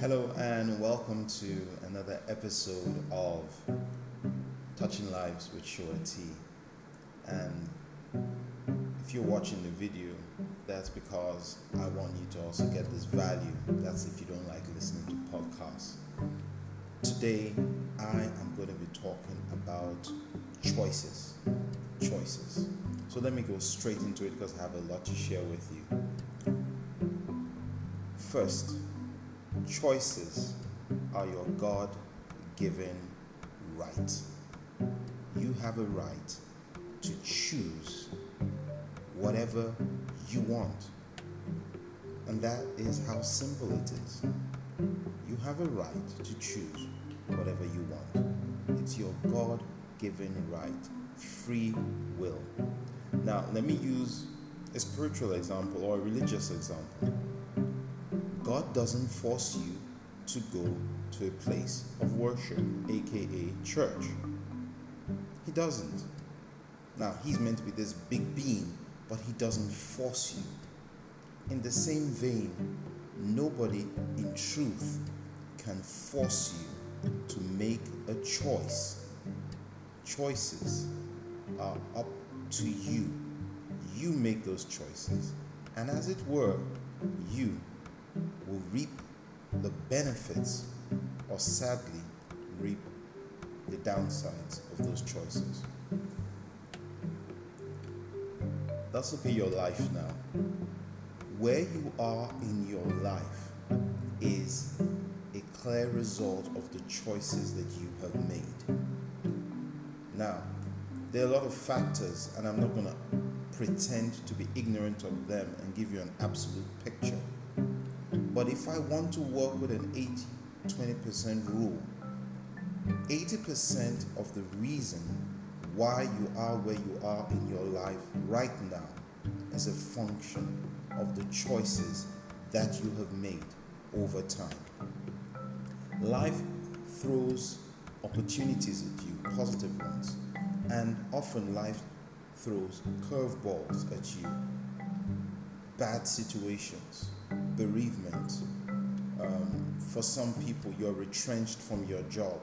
Hello and welcome to another episode of Touching Lives with Shore T. And if you're watching the video, that's because I want you to also get this value. That's if you don't like listening to podcasts. Today, I am going to be talking about choices. Choices. So let me go straight into it because I have a lot to share with you. First, choices are your God given right. You have a right to choose whatever you want. And that is how simple it is. You have a right to choose whatever you want. It's your God given right, free will. Now, let me use a spiritual example or a religious example. God doesn't force you to go to a place of worship, aka church. He doesn't. Now, He's meant to be this big being, but He doesn't force you. In the same vein, nobody in truth can force you to make a choice. Choices are up to you. You make those choices, and as it were, you reap the benefits or sadly reap the downsides of those choices. Let's look at your life now. Where you are in your life is a clear result of the choices that you have made. Now, there are a lot of factors, and I'm not going to pretend to be ignorant of them and give you an absolute picture. But if I want to work with an 80 20% rule, 80% of the reason why you are where you are in your life right now is a function of the choices that you have made over time. Life throws opportunities at you, positive ones, and often life throws curveballs at you, bad situations bereavement. Um, for some people, you're retrenched from your job.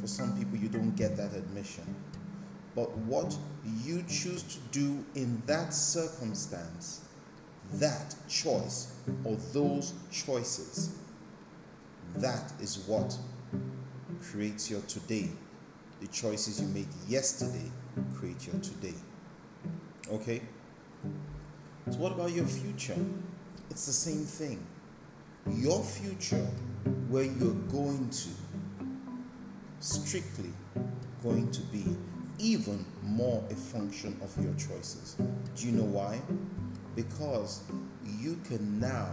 For some people, you don't get that admission. But what you choose to do in that circumstance, that choice or those choices, that is what creates your today. The choices you made yesterday create your today. Okay? So, what about your future? It's the same thing. Your future, where you're going to, strictly going to be even more a function of your choices. Do you know why? Because you can now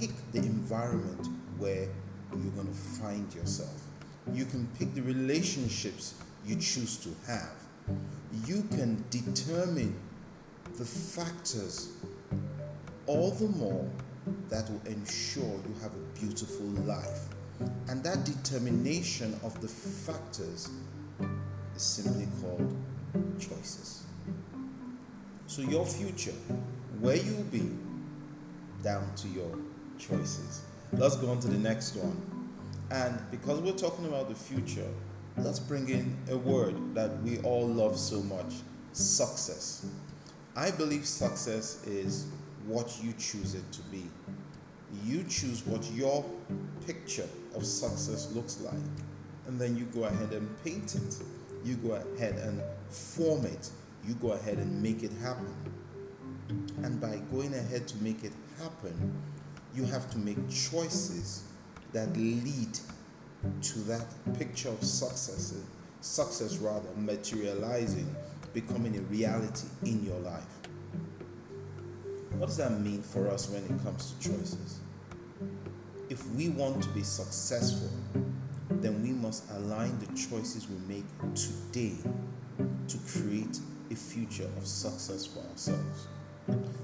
pick the environment where you're going to find yourself. You can pick the relationships you choose to have. You can determine the factors all the more that will ensure you have a beautiful life. And that determination of the factors is simply called choices. So, your future, where you'll be, down to your choices. Let's go on to the next one. And because we're talking about the future, let's bring in a word that we all love so much success. I believe success is what you choose it to be. You choose what your picture of success looks like, and then you go ahead and paint it. You go ahead and form it. You go ahead and make it happen. And by going ahead to make it happen, you have to make choices that lead to that picture of success, success rather, materializing, becoming a reality in your life. What does that mean for us when it comes to choices? If we want to be successful, then we must align the choices we make today to create a future of success for ourselves.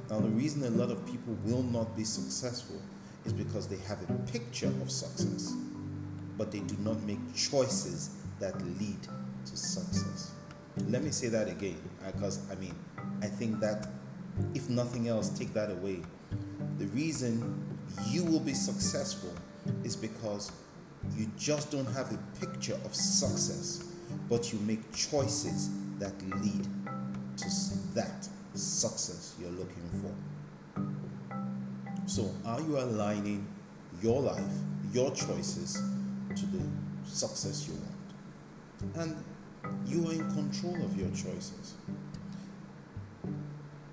Now, the reason a lot of people will not be successful is because they have a picture of success, but they do not make choices that lead to success. Let me say that again, uh, because I mean, I think that if nothing else, take that away. The reason you will be successful is because you just don't have a picture of success, but you make choices that lead to that success you're looking for. So, are you aligning your life, your choices to the success you want? And you are in control of your choices.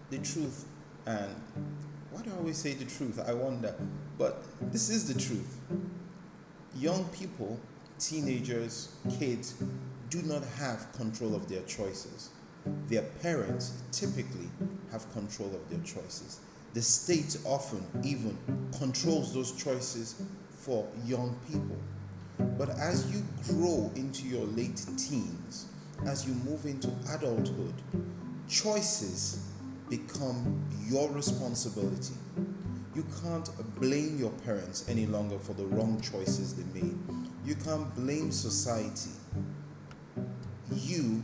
The truth, and why do I always say the truth? I wonder. But this is the truth. Young people, teenagers, kids do not have control of their choices. Their parents typically have control of their choices. The state often even controls those choices for young people. But as you grow into your late teens, as you move into adulthood, choices become your responsibility. You can't blame your parents any longer for the wrong choices they made. You can't blame society. You,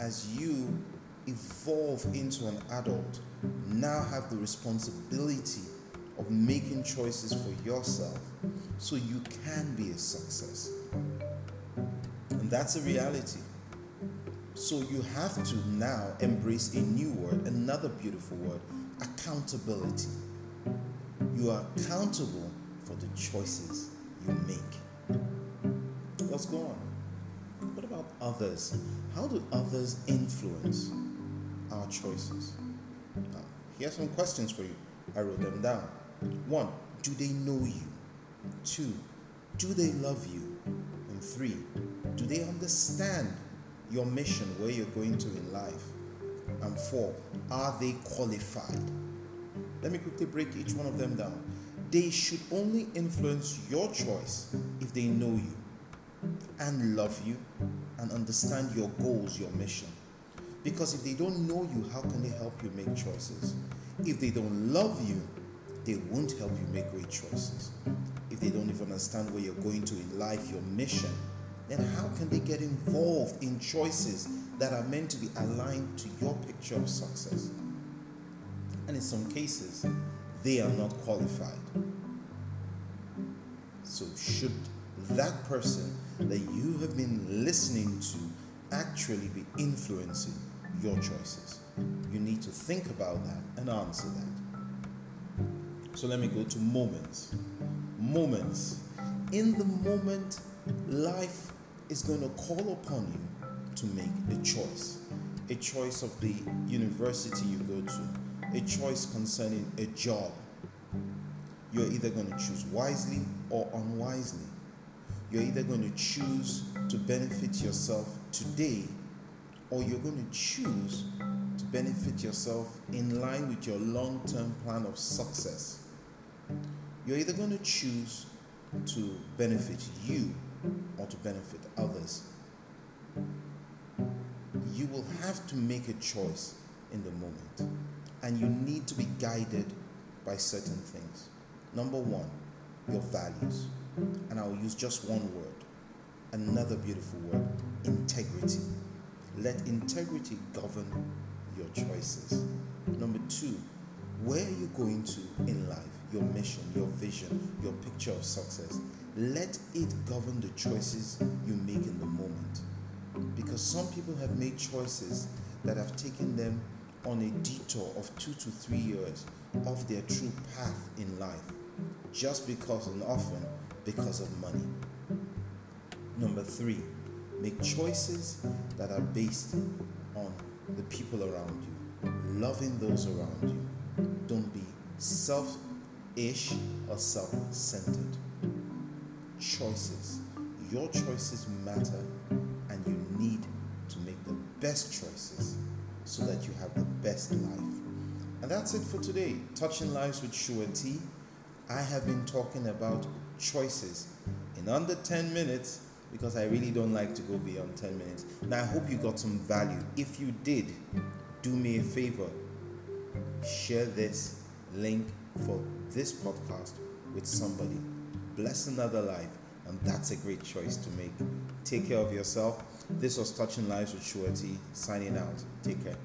as you evolve into an adult, now have the responsibility of making choices for yourself so you can be a success. And that's a reality. So you have to now embrace a new word, another beautiful word accountability. You are accountable for the choices you make. Let's go on. What about others? How do others influence our choices? Now, here are some questions for you. I wrote them down. One, do they know you? Two, do they love you? And three, do they understand your mission, where you're going to in life? And four, are they qualified? Let me quickly break each one of them down. They should only influence your choice if they know you and love you and understand your goals, your mission. Because if they don't know you, how can they help you make choices? If they don't love you, they won't help you make great choices. If they don't even understand where you're going to in life, your mission, then how can they get involved in choices that are meant to be aligned to your picture of success? And in some cases, they are not qualified. So, should that person that you have been listening to actually be influencing your choices? You need to think about that and answer that. So, let me go to moments. Moments. In the moment, life is going to call upon you to make a choice. A choice of the university you go to, a choice concerning a job. You're either going to choose wisely or unwisely. You're either going to choose to benefit yourself today or you're going to choose to benefit yourself in line with your long term plan of success. You're either going to choose to benefit you or to benefit others. You will have to make a choice in the moment, and you need to be guided by certain things. Number one, your values. And I will use just one word, another beautiful word integrity. Let integrity govern your choices. Number two, where are you going to in life? Your mission, your vision, your picture of success. Let it govern the choices you make in the moment. Because some people have made choices that have taken them on a detour of two to three years off their true path in life, just because and often because of money. Number three, make choices that are based on the people around you, loving those around you. Don't be selfish or self centered. Choices. Your choices matter, and you need to make the best choices so that you have the best life. And that's it for today. Touching Lives with Shua T. I have been talking about choices in under 10 minutes because I really don't like to go beyond 10 minutes. Now, I hope you got some value. If you did, do me a favor share this link for this podcast with somebody. Bless another life, and that's a great choice to make. Take care of yourself. This was Touching Lives with T, signing out. Take care.